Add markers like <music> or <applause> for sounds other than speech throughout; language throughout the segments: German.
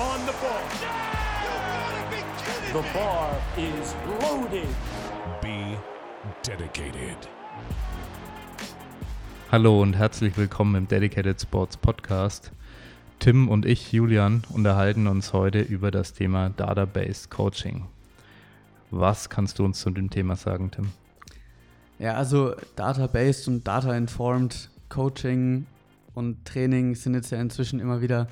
on the ball. The bar is loaded. Be dedicated. Hallo und herzlich willkommen im Dedicated Sports Podcast. Tim und ich, Julian, unterhalten uns heute über das Thema Data-Based Coaching. Was kannst du uns zu dem Thema sagen, Tim? Ja, also Data-Based und Data-Informed Coaching und Training sind jetzt ja inzwischen immer wieder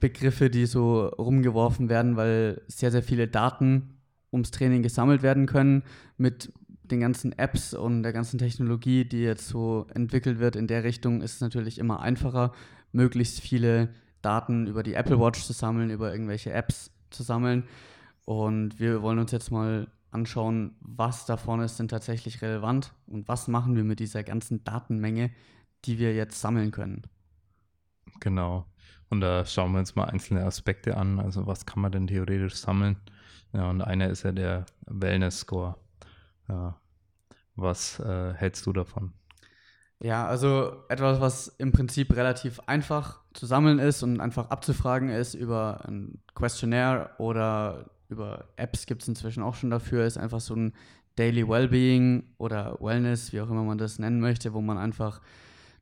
Begriffe, die so rumgeworfen werden, weil sehr, sehr viele Daten ums Training gesammelt werden können mit den ganzen Apps und der ganzen Technologie, die jetzt so entwickelt wird in der Richtung, ist es natürlich immer einfacher, möglichst viele Daten über die Apple Watch zu sammeln, über irgendwelche Apps zu sammeln. Und wir wollen uns jetzt mal anschauen, was davon ist denn tatsächlich relevant und was machen wir mit dieser ganzen Datenmenge, die wir jetzt sammeln können. Genau. Und da schauen wir uns mal einzelne Aspekte an. Also was kann man denn theoretisch sammeln? Ja, und einer ist ja der Wellness-Score. Ja. Was äh, hältst du davon? Ja, also etwas, was im Prinzip relativ einfach zu sammeln ist und einfach abzufragen ist über ein Questionnaire oder über Apps gibt es inzwischen auch schon dafür, ist einfach so ein Daily Wellbeing oder Wellness, wie auch immer man das nennen möchte, wo man einfach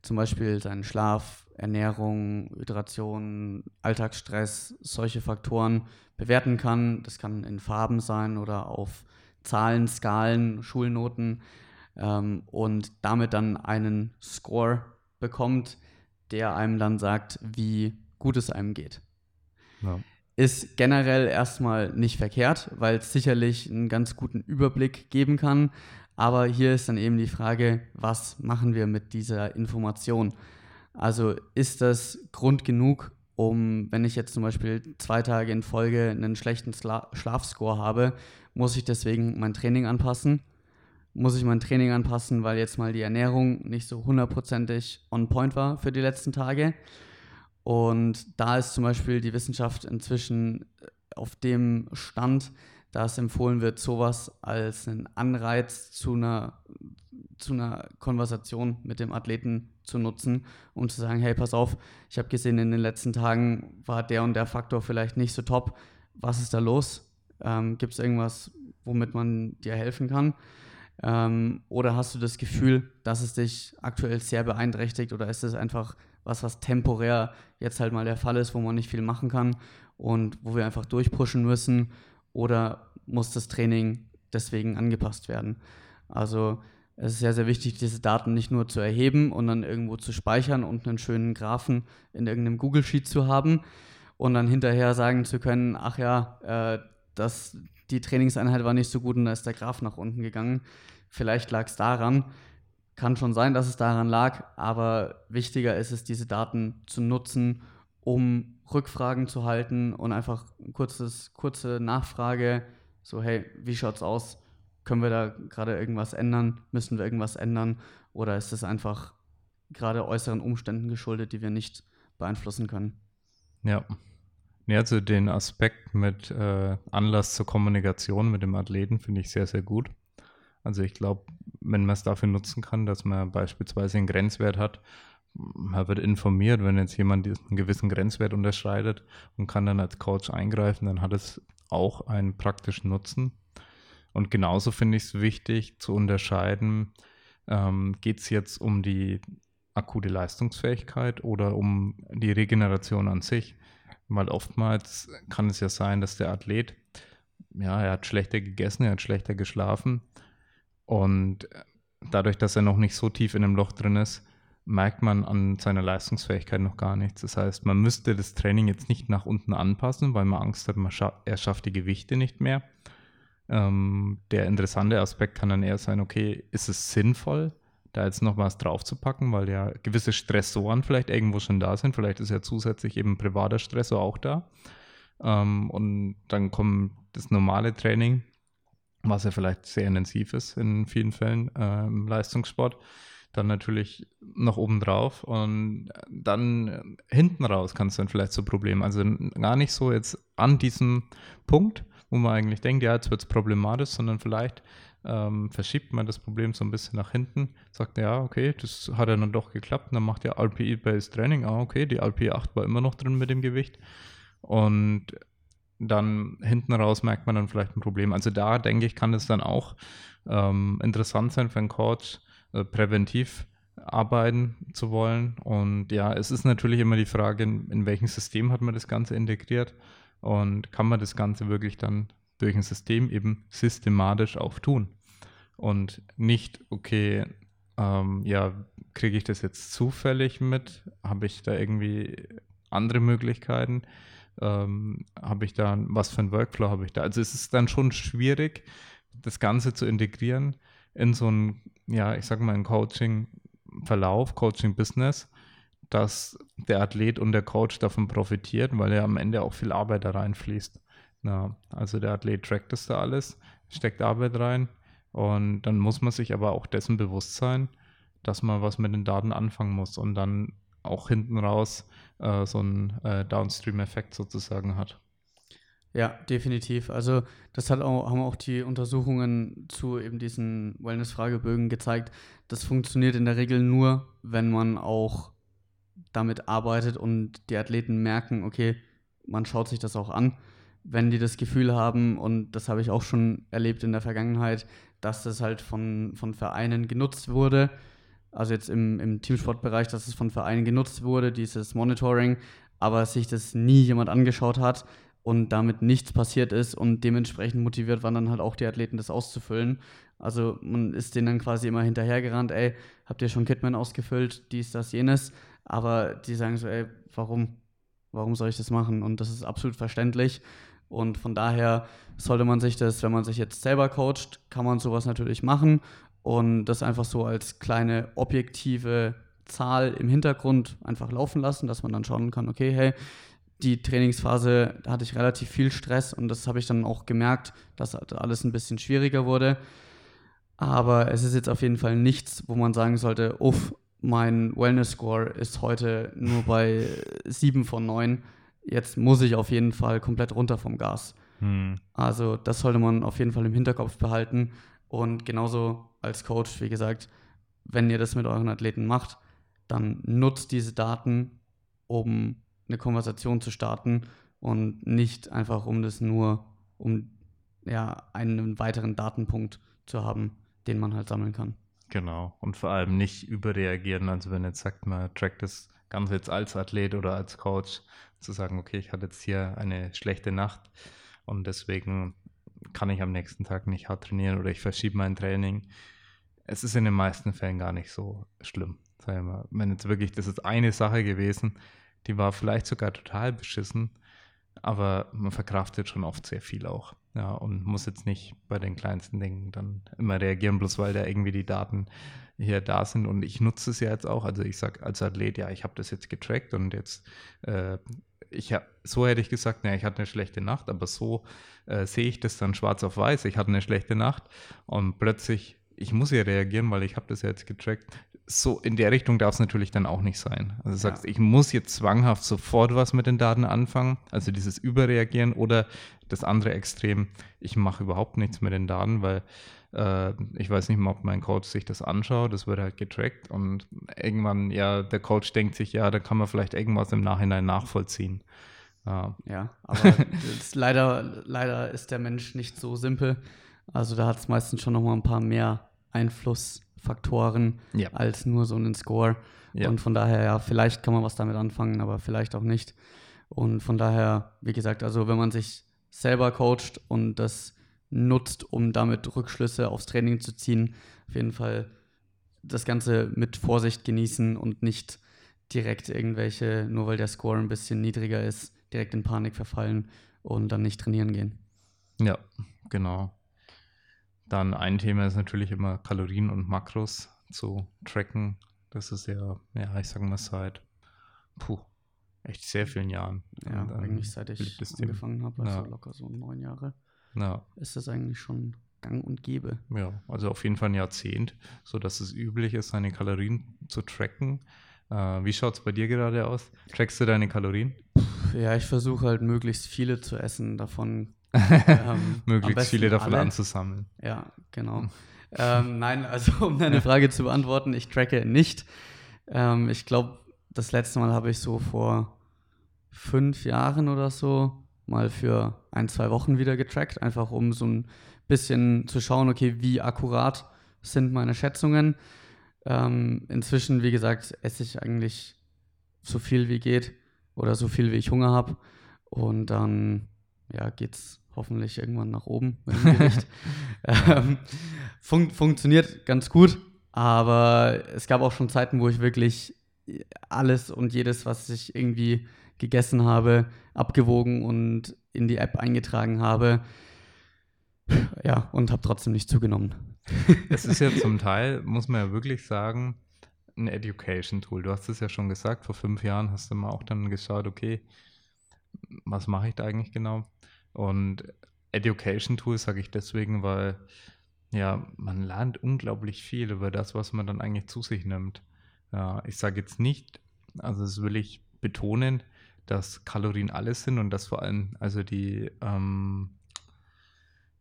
zum Beispiel seinen Schlaf, Ernährung, Hydration, Alltagsstress, solche Faktoren bewerten kann. Das kann in Farben sein oder auf Zahlen, Skalen, Schulnoten ähm, und damit dann einen Score bekommt, der einem dann sagt, wie gut es einem geht. Ja. Ist generell erstmal nicht verkehrt, weil es sicherlich einen ganz guten Überblick geben kann. Aber hier ist dann eben die Frage, was machen wir mit dieser Information? Also ist das Grund genug, um, wenn ich jetzt zum Beispiel zwei Tage in Folge einen schlechten Schla Schlafscore habe, muss ich deswegen mein Training anpassen? Muss ich mein Training anpassen, weil jetzt mal die Ernährung nicht so hundertprozentig on point war für die letzten Tage? Und da ist zum Beispiel die Wissenschaft inzwischen auf dem Stand, da es empfohlen wird, sowas als einen Anreiz zu einer, zu einer Konversation mit dem Athleten zu nutzen und zu sagen, hey, pass auf, ich habe gesehen, in den letzten Tagen war der und der Faktor vielleicht nicht so top. Was ist da los? Ähm, Gibt es irgendwas, womit man dir helfen kann? Ähm, oder hast du das Gefühl, dass es dich aktuell sehr beeinträchtigt oder ist es einfach was, was temporär jetzt halt mal der Fall ist, wo man nicht viel machen kann und wo wir einfach durchpushen müssen oder muss das Training deswegen angepasst werden. Also es ist sehr, sehr wichtig, diese Daten nicht nur zu erheben und dann irgendwo zu speichern und einen schönen Graphen in irgendeinem Google Sheet zu haben und dann hinterher sagen zu können, ach ja, äh, das, die Trainingseinheit war nicht so gut und da ist der Graph nach unten gegangen. Vielleicht lag es daran. Kann schon sein, dass es daran lag, aber wichtiger ist es, diese Daten zu nutzen, um Rückfragen zu halten und einfach ein kurzes, kurze Nachfrage, so hey, wie schaut's aus? Können wir da gerade irgendwas ändern? Müssen wir irgendwas ändern? Oder ist es einfach gerade äußeren Umständen geschuldet, die wir nicht beeinflussen können? Ja. Ja, also den Aspekt mit äh, Anlass zur Kommunikation mit dem Athleten finde ich sehr, sehr gut. Also ich glaube, wenn man es dafür nutzen kann, dass man beispielsweise einen Grenzwert hat, man wird informiert, wenn jetzt jemand einen gewissen Grenzwert unterschreitet und kann dann als Coach eingreifen, dann hat es auch einen praktischen Nutzen. Und genauso finde ich es wichtig zu unterscheiden, ähm, geht es jetzt um die akute Leistungsfähigkeit oder um die Regeneration an sich. Weil oftmals kann es ja sein, dass der Athlet, ja, er hat schlechter gegessen, er hat schlechter geschlafen und dadurch, dass er noch nicht so tief in dem Loch drin ist, merkt man an seiner Leistungsfähigkeit noch gar nichts. Das heißt, man müsste das Training jetzt nicht nach unten anpassen, weil man Angst hat, man scha er schafft die Gewichte nicht mehr. Ähm, der interessante Aspekt kann dann eher sein, okay, ist es sinnvoll, da jetzt noch was draufzupacken, weil ja gewisse Stressoren vielleicht irgendwo schon da sind. Vielleicht ist ja zusätzlich eben privater Stressor auch da. Ähm, und dann kommt das normale Training, was ja vielleicht sehr intensiv ist in vielen Fällen äh, im Leistungssport dann natürlich noch oben drauf und dann hinten raus kann es dann vielleicht zu Problemen. Also gar nicht so jetzt an diesem Punkt, wo man eigentlich denkt, ja, jetzt wird es problematisch, sondern vielleicht ähm, verschiebt man das Problem so ein bisschen nach hinten, sagt, ja, okay, das hat ja dann doch geklappt, dann macht ja RPE-Based Training, ah, okay, die RPE 8 war immer noch drin mit dem Gewicht und dann hinten raus merkt man dann vielleicht ein Problem. Also da denke ich, kann es dann auch ähm, interessant sein für einen Coach, äh, präventiv arbeiten zu wollen. Und ja, es ist natürlich immer die Frage, in, in welchem System hat man das Ganze integriert und kann man das Ganze wirklich dann durch ein System eben systematisch auch tun. Und nicht, okay, ähm, ja, kriege ich das jetzt zufällig mit? Habe ich da irgendwie andere Möglichkeiten? Ähm, habe ich da, was für ein Workflow habe ich da? Also es ist dann schon schwierig, das Ganze zu integrieren in so ein, ja, ich sag mal, ein Coaching-Verlauf, Coaching-Business, dass der Athlet und der Coach davon profitiert, weil ja am Ende auch viel Arbeit da reinfließt. Ja, also der Athlet trackt das da alles, steckt Arbeit rein und dann muss man sich aber auch dessen bewusst sein, dass man was mit den Daten anfangen muss und dann auch hinten raus äh, so einen äh, Downstream-Effekt sozusagen hat. Ja, definitiv. Also das hat auch, haben auch die Untersuchungen zu eben diesen Wellness-Fragebögen gezeigt. Das funktioniert in der Regel nur, wenn man auch damit arbeitet und die Athleten merken, okay, man schaut sich das auch an. Wenn die das Gefühl haben, und das habe ich auch schon erlebt in der Vergangenheit, dass das halt von, von Vereinen genutzt wurde, also jetzt im, im Teamsportbereich, dass es von Vereinen genutzt wurde, dieses Monitoring, aber sich das nie jemand angeschaut hat und damit nichts passiert ist und dementsprechend motiviert waren dann halt auch die Athleten, das auszufüllen. Also man ist denen dann quasi immer hinterhergerannt, ey, habt ihr schon Kitman ausgefüllt, dies, das, jenes, aber die sagen so, ey, warum? Warum soll ich das machen? Und das ist absolut verständlich. Und von daher sollte man sich das, wenn man sich jetzt selber coacht, kann man sowas natürlich machen und das einfach so als kleine objektive Zahl im Hintergrund einfach laufen lassen, dass man dann schauen kann, okay, hey, die Trainingsphase da hatte ich relativ viel Stress und das habe ich dann auch gemerkt, dass alles ein bisschen schwieriger wurde. Aber es ist jetzt auf jeden Fall nichts, wo man sagen sollte, uff, mein Wellness-Score ist heute nur bei <laughs> 7 von 9. Jetzt muss ich auf jeden Fall komplett runter vom Gas. Hm. Also das sollte man auf jeden Fall im Hinterkopf behalten. Und genauso als Coach, wie gesagt, wenn ihr das mit euren Athleten macht, dann nutzt diese Daten, um eine Konversation zu starten und nicht einfach, um das nur, um ja, einen weiteren Datenpunkt zu haben, den man halt sammeln kann. Genau. Und vor allem nicht überreagieren. Also wenn jetzt sagt, man trackt das Ganze jetzt als Athlet oder als Coach, zu sagen, okay, ich hatte jetzt hier eine schlechte Nacht und deswegen kann ich am nächsten Tag nicht hart trainieren oder ich verschiebe mein Training. Es ist in den meisten Fällen gar nicht so schlimm. Sagen wir mal. Wenn jetzt wirklich, das ist eine Sache gewesen, die war vielleicht sogar total beschissen, aber man verkraftet schon oft sehr viel auch. Ja, und muss jetzt nicht bei den kleinsten Dingen dann immer reagieren, bloß weil da irgendwie die Daten hier da sind. Und ich nutze es ja jetzt auch. Also ich sage als Athlet, ja, ich habe das jetzt getrackt und jetzt, äh, ich hab, so hätte ich gesagt, ja, ich hatte eine schlechte Nacht, aber so äh, sehe ich das dann schwarz auf weiß. Ich hatte eine schlechte Nacht und plötzlich ich muss ja reagieren, weil ich habe das jetzt getrackt. So in der Richtung darf es natürlich dann auch nicht sein. Also du sagst, ja. ich muss jetzt zwanghaft sofort was mit den Daten anfangen, also dieses Überreagieren oder das andere Extrem, ich mache überhaupt nichts mit den Daten, weil äh, ich weiß nicht mal, ob mein Coach sich das anschaut, das wird halt getrackt und irgendwann, ja, der Coach denkt sich, ja, da kann man vielleicht irgendwas im Nachhinein nachvollziehen. Ja, ja aber leider, leider ist der Mensch nicht so simpel. Also da hat es meistens schon noch mal ein paar mehr Einflussfaktoren ja. als nur so einen Score. Ja. Und von daher, ja, vielleicht kann man was damit anfangen, aber vielleicht auch nicht. Und von daher, wie gesagt, also wenn man sich selber coacht und das nutzt, um damit Rückschlüsse aufs Training zu ziehen, auf jeden Fall das Ganze mit Vorsicht genießen und nicht direkt irgendwelche, nur weil der Score ein bisschen niedriger ist, direkt in Panik verfallen und dann nicht trainieren gehen. Ja, genau. Dann ein Thema ist natürlich immer Kalorien und Makros zu tracken. Das ist ja, ja, ich sag mal seit puh, echt sehr vielen Jahren. Ja, und, eigentlich seit ich angefangen habe, also ja. locker so neun Jahre, ja. ist das eigentlich schon gang und gäbe. Ja, also auf jeden Fall ein Jahrzehnt, sodass es üblich ist, seine Kalorien zu tracken. Äh, wie schaut es bei dir gerade aus? Trackst du deine Kalorien? Ja, ich versuche halt möglichst viele zu essen. Davon <laughs> ähm, Möglichst viele davon alle. anzusammeln. Ja, genau. ähm, nein, also um deine <laughs> Frage zu beantworten, ich tracke nicht. Ähm, ich glaube, das letzte Mal habe ich so vor fünf Jahren oder so mal für ein, zwei Wochen wieder getrackt, einfach um so ein bisschen zu schauen, okay, wie akkurat sind meine Schätzungen. Ähm, inzwischen, wie gesagt, esse ich eigentlich so viel wie geht oder so viel wie ich Hunger habe. Und dann ja, geht es hoffentlich irgendwann nach oben <laughs> ähm, fun funktioniert ganz gut, aber es gab auch schon Zeiten, wo ich wirklich alles und jedes, was ich irgendwie gegessen habe, abgewogen und in die App eingetragen habe. Ja, und habe trotzdem nicht zugenommen. Es ist ja <laughs> zum Teil, muss man ja wirklich sagen, ein Education-Tool. Du hast es ja schon gesagt, vor fünf Jahren hast du mal auch dann geschaut, okay, was mache ich da eigentlich genau? Und Education-Tool sage ich deswegen, weil ja, man lernt unglaublich viel über das, was man dann eigentlich zu sich nimmt. Ja, ich sage jetzt nicht, also das will ich betonen, dass Kalorien alles sind und dass vor allem, also die, ähm,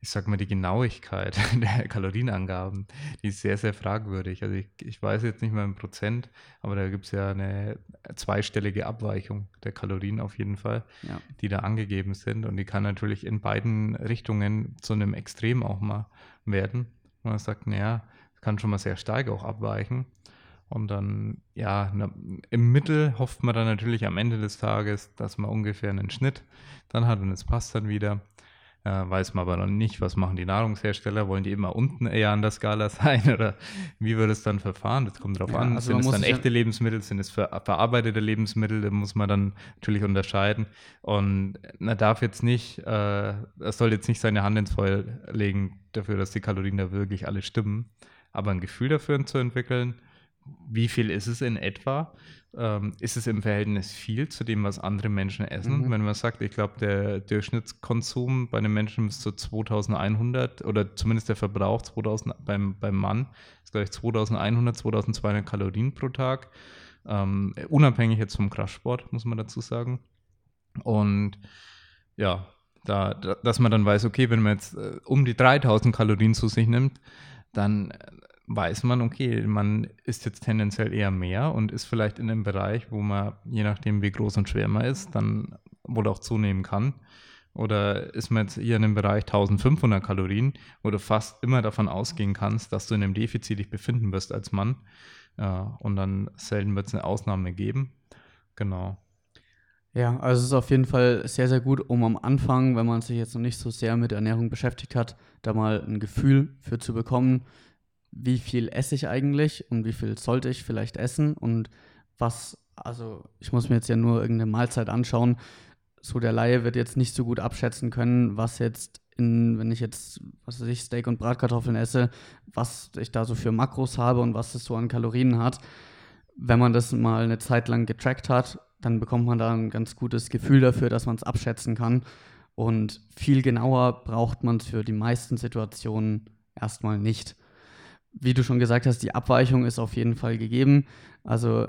ich sag mal, die Genauigkeit <laughs> der Kalorienangaben, die ist sehr, sehr fragwürdig. Also ich, ich weiß jetzt nicht mal im Prozent, aber da gibt es ja eine zweistellige Abweichung der Kalorien auf jeden Fall, ja. die da angegeben sind. Und die kann natürlich in beiden Richtungen zu einem Extrem auch mal werden. Und man sagt, naja, kann schon mal sehr stark auch abweichen. Und dann, ja, im Mittel hofft man dann natürlich am Ende des Tages, dass man ungefähr einen Schnitt dann hat und es passt dann wieder. Äh, weiß man aber noch nicht, was machen die Nahrungshersteller, wollen die immer unten eher an der Skala <laughs> sein oder wie wird es dann verfahren? Das kommt drauf ja, an. Also sind es dann echte Lebensmittel, sind es ver verarbeitete Lebensmittel, da muss man dann natürlich unterscheiden. Und man darf jetzt nicht, äh, er soll jetzt nicht seine Hand ins Feuer legen dafür, dass die Kalorien da wirklich alle stimmen. Aber ein Gefühl dafür zu entwickeln, wie viel ist es in etwa? Ähm, ist es im Verhältnis viel zu dem, was andere Menschen essen? Mhm. Wenn man sagt, ich glaube, der Durchschnittskonsum bei einem Menschen ist so 2100 oder zumindest der Verbrauch 2000 beim, beim Mann ist, glaube ich, 2100, 2200 Kalorien pro Tag. Ähm, unabhängig jetzt vom Kraftsport, muss man dazu sagen. Und ja, da, dass man dann weiß, okay, wenn man jetzt äh, um die 3000 Kalorien zu sich nimmt, dann weiß man, okay, man isst jetzt tendenziell eher mehr und ist vielleicht in einem Bereich, wo man, je nachdem wie groß und schwer man ist, dann wohl auch zunehmen kann. Oder ist man jetzt hier in einem Bereich 1500 Kalorien, wo du fast immer davon ausgehen kannst, dass du in einem Defizit dich befinden wirst als Mann. Ja, und dann selten wird es eine Ausnahme geben. Genau. Ja, also es ist auf jeden Fall sehr, sehr gut, um am Anfang, wenn man sich jetzt noch nicht so sehr mit Ernährung beschäftigt hat, da mal ein Gefühl für zu bekommen, wie viel esse ich eigentlich und wie viel sollte ich vielleicht essen und was, also ich muss mir jetzt ja nur irgendeine Mahlzeit anschauen. So der Laie wird jetzt nicht so gut abschätzen können, was jetzt in, wenn ich jetzt, was weiß ich, Steak und Bratkartoffeln esse, was ich da so für Makros habe und was es so an Kalorien hat. Wenn man das mal eine Zeit lang getrackt hat, dann bekommt man da ein ganz gutes Gefühl dafür, dass man es abschätzen kann. Und viel genauer braucht man es für die meisten Situationen erstmal nicht wie du schon gesagt hast, die Abweichung ist auf jeden Fall gegeben. Also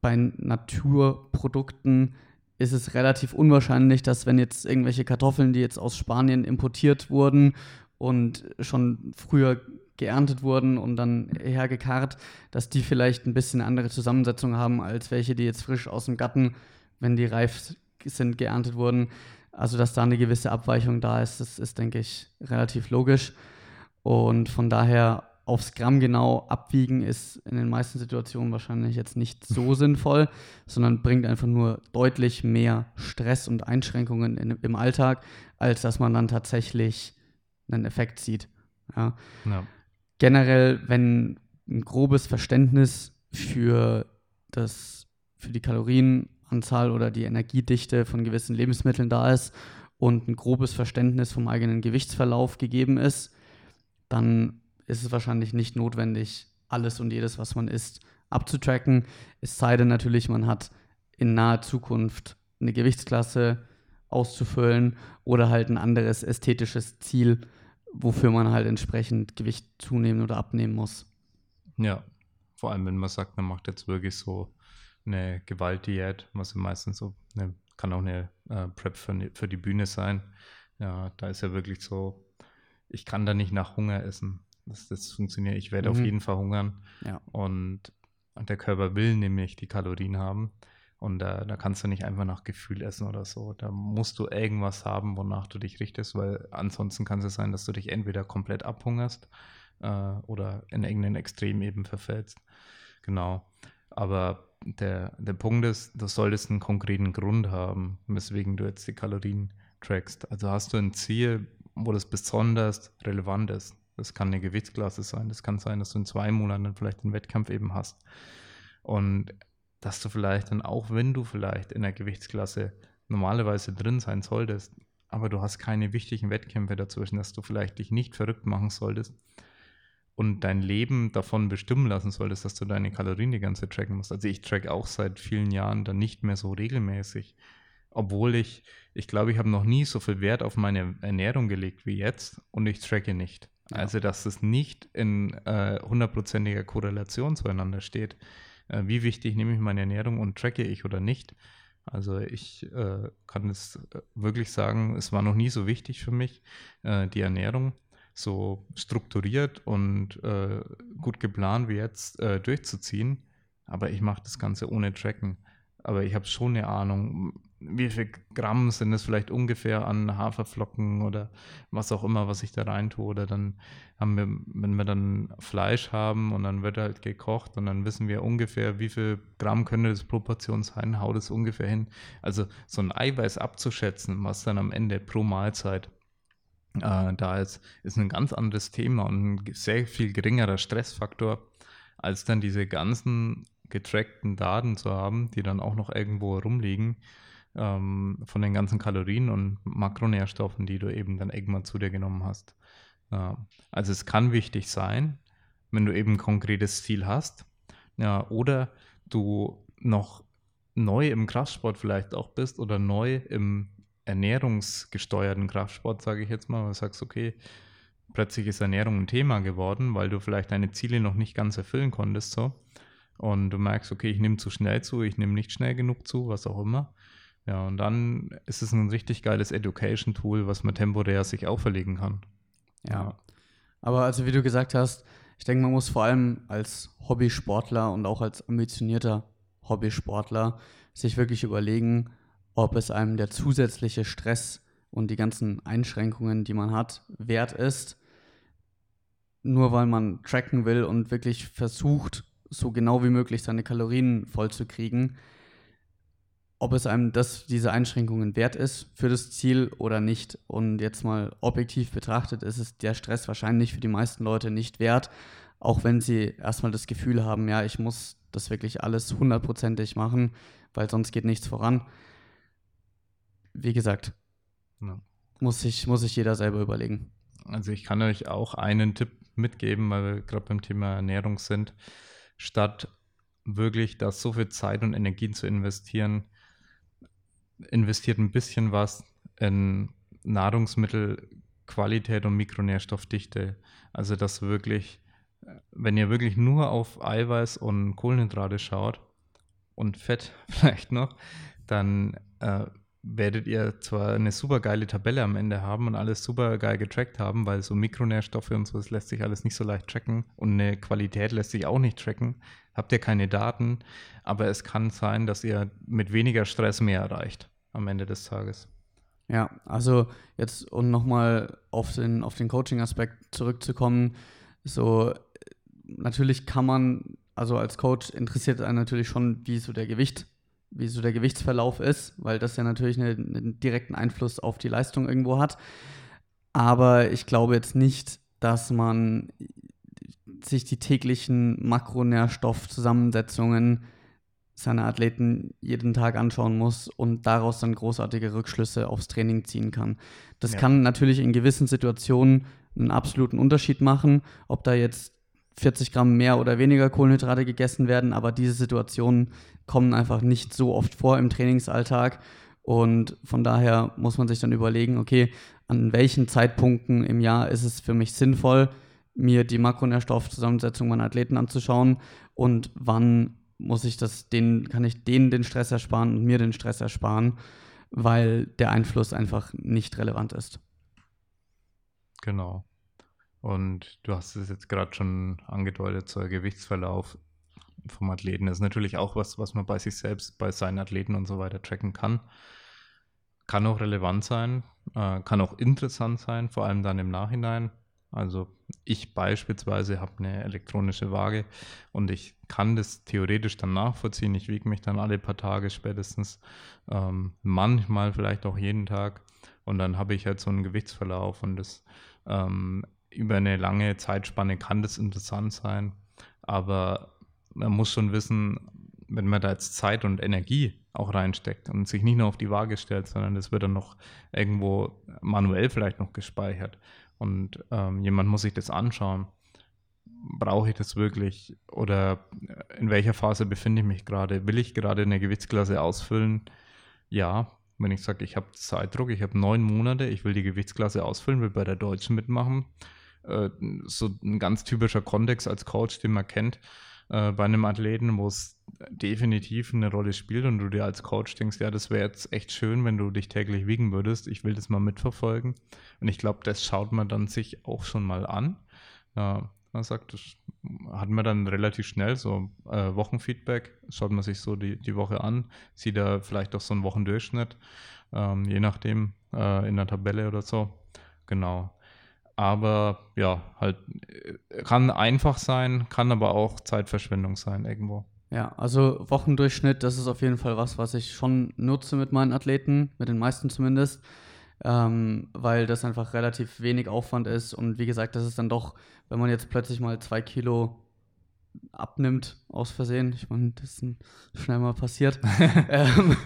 bei Naturprodukten ist es relativ unwahrscheinlich, dass wenn jetzt irgendwelche Kartoffeln, die jetzt aus Spanien importiert wurden und schon früher geerntet wurden und dann hergekarrt, dass die vielleicht ein bisschen andere Zusammensetzung haben als welche, die jetzt frisch aus dem Gatten, wenn die reif sind, geerntet wurden. Also dass da eine gewisse Abweichung da ist, das ist, denke ich, relativ logisch. Und von daher aufs Gramm genau abwiegen ist in den meisten Situationen wahrscheinlich jetzt nicht so <laughs> sinnvoll, sondern bringt einfach nur deutlich mehr Stress und Einschränkungen in, im Alltag, als dass man dann tatsächlich einen Effekt sieht. Ja. Ja. Generell, wenn ein grobes Verständnis für das, für die Kalorienanzahl oder die Energiedichte von gewissen Lebensmitteln da ist und ein grobes Verständnis vom eigenen Gewichtsverlauf gegeben ist, dann ist es wahrscheinlich nicht notwendig, alles und jedes, was man isst, abzutracken. Es sei denn natürlich, man hat in naher Zukunft eine Gewichtsklasse auszufüllen oder halt ein anderes ästhetisches Ziel, wofür man halt entsprechend Gewicht zunehmen oder abnehmen muss. Ja, vor allem wenn man sagt, man macht jetzt wirklich so eine Gewaltdiät, was ja meistens so eine, kann auch eine äh, Prep für, für die Bühne sein. Ja, da ist ja wirklich so, ich kann da nicht nach Hunger essen dass das funktioniert. Ich werde mhm. auf jeden Fall hungern. Ja. Und, und der Körper will nämlich die Kalorien haben. Und da, da kannst du nicht einfach nach Gefühl essen oder so. Da musst du irgendwas haben, wonach du dich richtest, weil ansonsten kann es sein, dass du dich entweder komplett abhungerst äh, oder in irgendein Extrem eben verfällst. Genau. Aber der, der Punkt ist, du solltest einen konkreten Grund haben, weswegen du jetzt die Kalorien trackst. Also hast du ein Ziel, wo das besonders relevant ist. Das kann eine Gewichtsklasse sein. Das kann sein, dass du in zwei Monaten vielleicht einen Wettkampf eben hast. Und dass du vielleicht dann auch, wenn du vielleicht in der Gewichtsklasse normalerweise drin sein solltest, aber du hast keine wichtigen Wettkämpfe dazwischen, dass du vielleicht dich nicht verrückt machen solltest und dein Leben davon bestimmen lassen solltest, dass du deine Kalorien die ganze Zeit tracken musst. Also ich track auch seit vielen Jahren dann nicht mehr so regelmäßig, obwohl ich, ich glaube, ich habe noch nie so viel Wert auf meine Ernährung gelegt wie jetzt und ich tracke nicht. Also dass es nicht in äh, hundertprozentiger Korrelation zueinander steht äh, wie wichtig nehme ich meine Ernährung und tracke ich oder nicht. Also ich äh, kann es äh, wirklich sagen, es war noch nie so wichtig für mich, äh, die Ernährung so strukturiert und äh, gut geplant wie jetzt äh, durchzuziehen. Aber ich mache das Ganze ohne Tracken. Aber ich habe schon eine Ahnung, wie viel Gramm sind es vielleicht ungefähr an Haferflocken oder was auch immer, was ich da rein tue. Oder dann haben wir, wenn wir dann Fleisch haben und dann wird halt gekocht und dann wissen wir ungefähr, wie viel Gramm könnte das Proportion sein, haut es ungefähr hin. Also so ein Eiweiß abzuschätzen, was dann am Ende pro Mahlzeit äh, da ist, ist ein ganz anderes Thema und ein sehr viel geringerer Stressfaktor, als dann diese ganzen getrackten Daten zu haben, die dann auch noch irgendwo rumliegen ähm, von den ganzen Kalorien und Makronährstoffen, die du eben dann irgendwann zu dir genommen hast. Ja, also es kann wichtig sein, wenn du eben ein konkretes Ziel hast ja, oder du noch neu im Kraftsport vielleicht auch bist oder neu im ernährungsgesteuerten Kraftsport, sage ich jetzt mal, weil du sagst, okay, plötzlich ist Ernährung ein Thema geworden, weil du vielleicht deine Ziele noch nicht ganz erfüllen konntest, so. Und du merkst, okay, ich nehme zu schnell zu, ich nehme nicht schnell genug zu, was auch immer. Ja, und dann ist es ein richtig geiles Education-Tool, was man temporär sich auferlegen kann. Ja. ja. Aber also wie du gesagt hast, ich denke, man muss vor allem als Hobbysportler und auch als ambitionierter Hobbysportler sich wirklich überlegen, ob es einem der zusätzliche Stress und die ganzen Einschränkungen, die man hat, wert ist. Nur weil man tracken will und wirklich versucht, so genau wie möglich seine Kalorien vollzukriegen, ob es einem das, diese Einschränkungen wert ist für das Ziel oder nicht. Und jetzt mal objektiv betrachtet, ist es der Stress wahrscheinlich für die meisten Leute nicht wert, auch wenn sie erstmal das Gefühl haben, ja, ich muss das wirklich alles hundertprozentig machen, weil sonst geht nichts voran. Wie gesagt, ja. muss, sich, muss sich jeder selber überlegen. Also ich kann euch auch einen Tipp mitgeben, weil wir gerade beim Thema Ernährung sind. Statt wirklich da so viel Zeit und Energien zu investieren, investiert ein bisschen was in Nahrungsmittelqualität und Mikronährstoffdichte. Also dass wirklich, wenn ihr wirklich nur auf Eiweiß und Kohlenhydrate schaut und Fett <laughs> vielleicht noch, dann äh, werdet ihr zwar eine super geile Tabelle am Ende haben und alles super geil getrackt haben, weil so Mikronährstoffe und so, das lässt sich alles nicht so leicht tracken und eine Qualität lässt sich auch nicht tracken. Habt ihr keine Daten, aber es kann sein, dass ihr mit weniger Stress mehr erreicht am Ende des Tages. Ja, also jetzt und nochmal auf den, auf den Coaching-Aspekt zurückzukommen, so natürlich kann man, also als Coach interessiert einen natürlich schon, wie so der Gewicht wie so der Gewichtsverlauf ist, weil das ja natürlich eine, einen direkten Einfluss auf die Leistung irgendwo hat. Aber ich glaube jetzt nicht, dass man sich die täglichen Makronährstoffzusammensetzungen seiner Athleten jeden Tag anschauen muss und daraus dann großartige Rückschlüsse aufs Training ziehen kann. Das ja. kann natürlich in gewissen Situationen einen absoluten Unterschied machen, ob da jetzt 40 Gramm mehr oder weniger Kohlenhydrate gegessen werden, aber diese Situationen kommen einfach nicht so oft vor im Trainingsalltag. Und von daher muss man sich dann überlegen, okay, an welchen Zeitpunkten im Jahr ist es für mich sinnvoll, mir die Makronährstoffzusammensetzung meiner Athleten anzuschauen und wann muss ich das, denen, kann ich denen den Stress ersparen und mir den Stress ersparen, weil der Einfluss einfach nicht relevant ist. Genau. Und du hast es jetzt gerade schon angedeutet, so Gewichtsverlauf. Vom Athleten. Das ist natürlich auch was, was man bei sich selbst, bei seinen Athleten und so weiter tracken kann. Kann auch relevant sein, äh, kann auch interessant sein, vor allem dann im Nachhinein. Also ich beispielsweise habe eine elektronische Waage und ich kann das theoretisch dann nachvollziehen. Ich wiege mich dann alle paar Tage spätestens, ähm, manchmal vielleicht auch jeden Tag und dann habe ich halt so einen Gewichtsverlauf und das ähm, über eine lange Zeitspanne kann das interessant sein, aber man muss schon wissen, wenn man da jetzt Zeit und Energie auch reinsteckt und sich nicht nur auf die Waage stellt, sondern das wird dann noch irgendwo manuell vielleicht noch gespeichert und ähm, jemand muss sich das anschauen. Brauche ich das wirklich oder in welcher Phase befinde ich mich gerade? Will ich gerade eine Gewichtsklasse ausfüllen? Ja, wenn ich sage, ich habe Zeitdruck, ich habe neun Monate, ich will die Gewichtsklasse ausfüllen, will bei der Deutschen mitmachen. Äh, so ein ganz typischer Kontext als Coach, den man kennt äh, bei einem Athleten, wo es definitiv eine Rolle spielt und du dir als Coach denkst, ja, das wäre jetzt echt schön, wenn du dich täglich wiegen würdest. Ich will das mal mitverfolgen. Und ich glaube, das schaut man dann sich auch schon mal an. Ja, man sagt, das hat man dann relativ schnell so äh, Wochenfeedback, schaut man sich so die, die Woche an, sieht da vielleicht auch so einen Wochendurchschnitt, ähm, je nachdem, äh, in der Tabelle oder so. Genau. Aber ja, halt äh, kann einfach sein, kann aber auch Zeitverschwendung sein irgendwo. Ja, also Wochendurchschnitt, das ist auf jeden Fall was, was ich schon nutze mit meinen Athleten, mit den meisten zumindest, ähm, weil das einfach relativ wenig Aufwand ist und wie gesagt, das ist dann doch, wenn man jetzt plötzlich mal zwei Kilo abnimmt aus Versehen, ich meine, das ist schnell mal passiert, <laughs> ähm,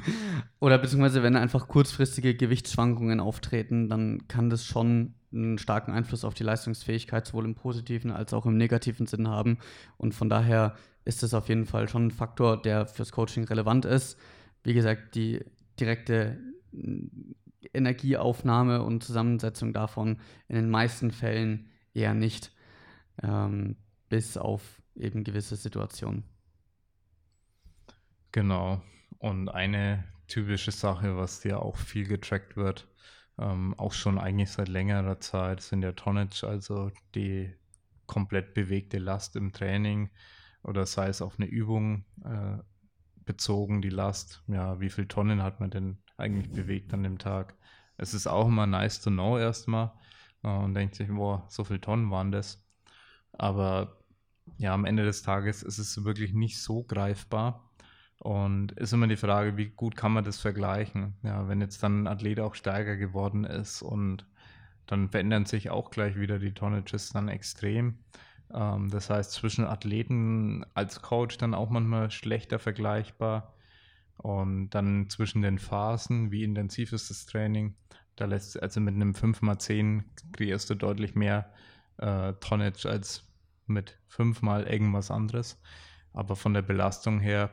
oder beziehungsweise wenn einfach kurzfristige Gewichtsschwankungen auftreten, dann kann das schon einen starken Einfluss auf die Leistungsfähigkeit sowohl im positiven als auch im negativen Sinn haben und von daher ist das auf jeden Fall schon ein Faktor, der fürs Coaching relevant ist. Wie gesagt, die direkte mm, Energieaufnahme und Zusammensetzung davon in den meisten Fällen eher nicht, ähm, bis auf eben gewisse Situationen. Genau. Und eine typische Sache, was dir auch viel getrackt wird, ähm, auch schon eigentlich seit längerer Zeit, sind ja Tonnage, also die komplett bewegte Last im Training oder sei es auf eine Übung äh, bezogen, die Last. Ja, wie viele Tonnen hat man denn eigentlich bewegt an dem Tag? Es ist auch immer nice to know erstmal äh, und denkt sich, boah, so viele Tonnen waren das. Aber ja, am Ende des Tages ist es wirklich nicht so greifbar. Und ist immer die Frage, wie gut kann man das vergleichen? Ja, wenn jetzt dann ein Athlet auch stärker geworden ist und dann verändern sich auch gleich wieder die Tonnages dann extrem. Ähm, das heißt, zwischen Athleten als Coach dann auch manchmal schlechter vergleichbar. Und dann zwischen den Phasen, wie intensiv ist das Training? Da lässt also mit einem 5x10 kreierst du deutlich mehr äh, Tonnage als mit 5 mal irgendwas anderes. Aber von der Belastung her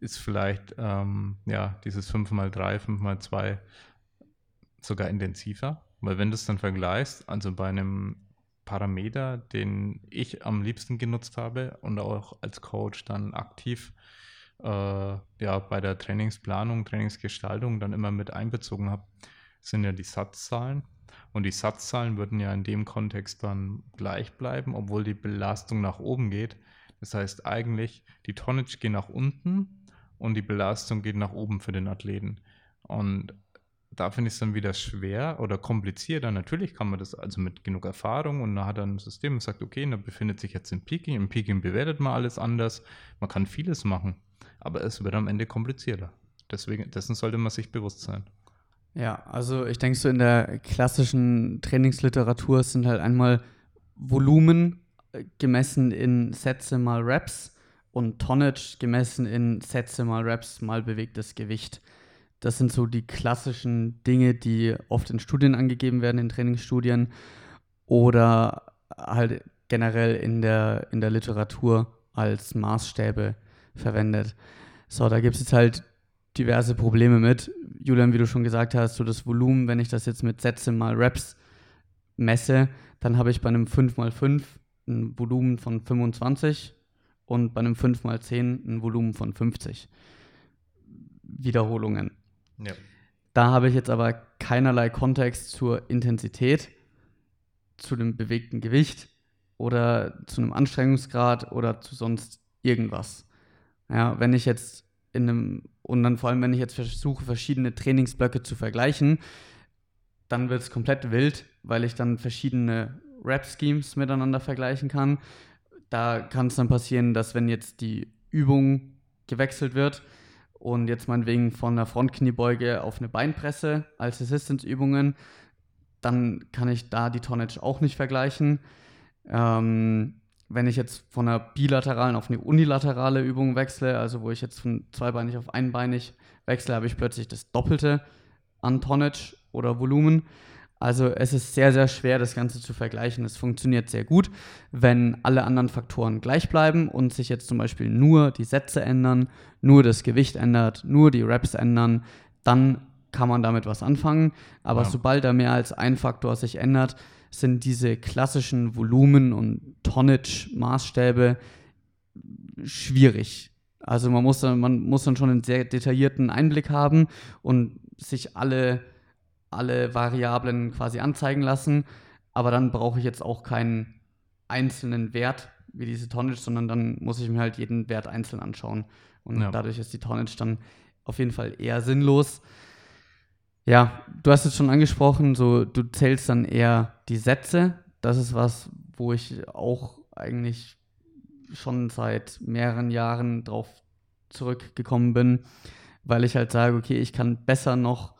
ist vielleicht ähm, ja dieses 5x3, 5x2 sogar intensiver. Weil wenn du es dann vergleichst, also bei einem Parameter, den ich am liebsten genutzt habe und auch als Coach dann aktiv äh, ja, bei der Trainingsplanung, Trainingsgestaltung dann immer mit einbezogen habe, sind ja die Satzzahlen. Und die Satzzahlen würden ja in dem Kontext dann gleich bleiben, obwohl die Belastung nach oben geht. Das heißt eigentlich, die Tonnage geht nach unten und die Belastung geht nach oben für den Athleten. Und da finde ich es dann wieder schwer oder komplizierter. Natürlich kann man das also mit genug Erfahrung und da hat er ein System und sagt, okay, da befindet sich jetzt im Peaking. Im Peaking bewertet man alles anders. Man kann vieles machen, aber es wird am Ende komplizierter. Deswegen, dessen sollte man sich bewusst sein. Ja, also ich denke so in der klassischen Trainingsliteratur sind halt einmal Volumen äh, gemessen in Sätze mal Reps und Tonnage gemessen in Sätze mal Reps mal bewegtes Gewicht. Das sind so die klassischen Dinge, die oft in Studien angegeben werden, in Trainingsstudien oder halt generell in der, in der Literatur als Maßstäbe verwendet. So, da gibt es jetzt halt diverse Probleme mit. Julian, wie du schon gesagt hast, so das Volumen, wenn ich das jetzt mit Sätze mal Reps messe, dann habe ich bei einem 5x5 ein Volumen von 25 und bei einem 5x10 ein Volumen von 50 Wiederholungen. Ja. Da habe ich jetzt aber keinerlei Kontext zur Intensität, zu dem bewegten Gewicht oder zu einem Anstrengungsgrad oder zu sonst irgendwas. Ja, wenn ich jetzt in einem, und dann vor allem, wenn ich jetzt versuche, verschiedene Trainingsblöcke zu vergleichen, dann wird es komplett wild, weil ich dann verschiedene Rap-Schemes miteinander vergleichen kann. Da kann es dann passieren, dass wenn jetzt die Übung gewechselt wird und jetzt meinetwegen von einer Frontkniebeuge auf eine Beinpresse als Assistance-Übungen, dann kann ich da die Tonnage auch nicht vergleichen. Ähm, wenn ich jetzt von einer bilateralen auf eine unilaterale Übung wechsle, also wo ich jetzt von zweibeinig auf einbeinig wechsle, habe ich plötzlich das Doppelte an Tonnage oder Volumen. Also es ist sehr, sehr schwer, das Ganze zu vergleichen. Es funktioniert sehr gut, wenn alle anderen Faktoren gleich bleiben und sich jetzt zum Beispiel nur die Sätze ändern, nur das Gewicht ändert, nur die Reps ändern, dann kann man damit was anfangen. Aber ja. sobald da mehr als ein Faktor sich ändert, sind diese klassischen Volumen- und Tonnage-Maßstäbe schwierig. Also man muss, dann, man muss dann schon einen sehr detaillierten Einblick haben und sich alle, alle Variablen quasi anzeigen lassen. Aber dann brauche ich jetzt auch keinen einzelnen Wert wie diese Tonnage, sondern dann muss ich mir halt jeden Wert einzeln anschauen. Und ja. dadurch ist die Tonnage dann auf jeden Fall eher sinnlos. Ja, du hast es schon angesprochen, so du zählst dann eher die Sätze. Das ist was, wo ich auch eigentlich schon seit mehreren Jahren drauf zurückgekommen bin, weil ich halt sage, okay, ich kann besser noch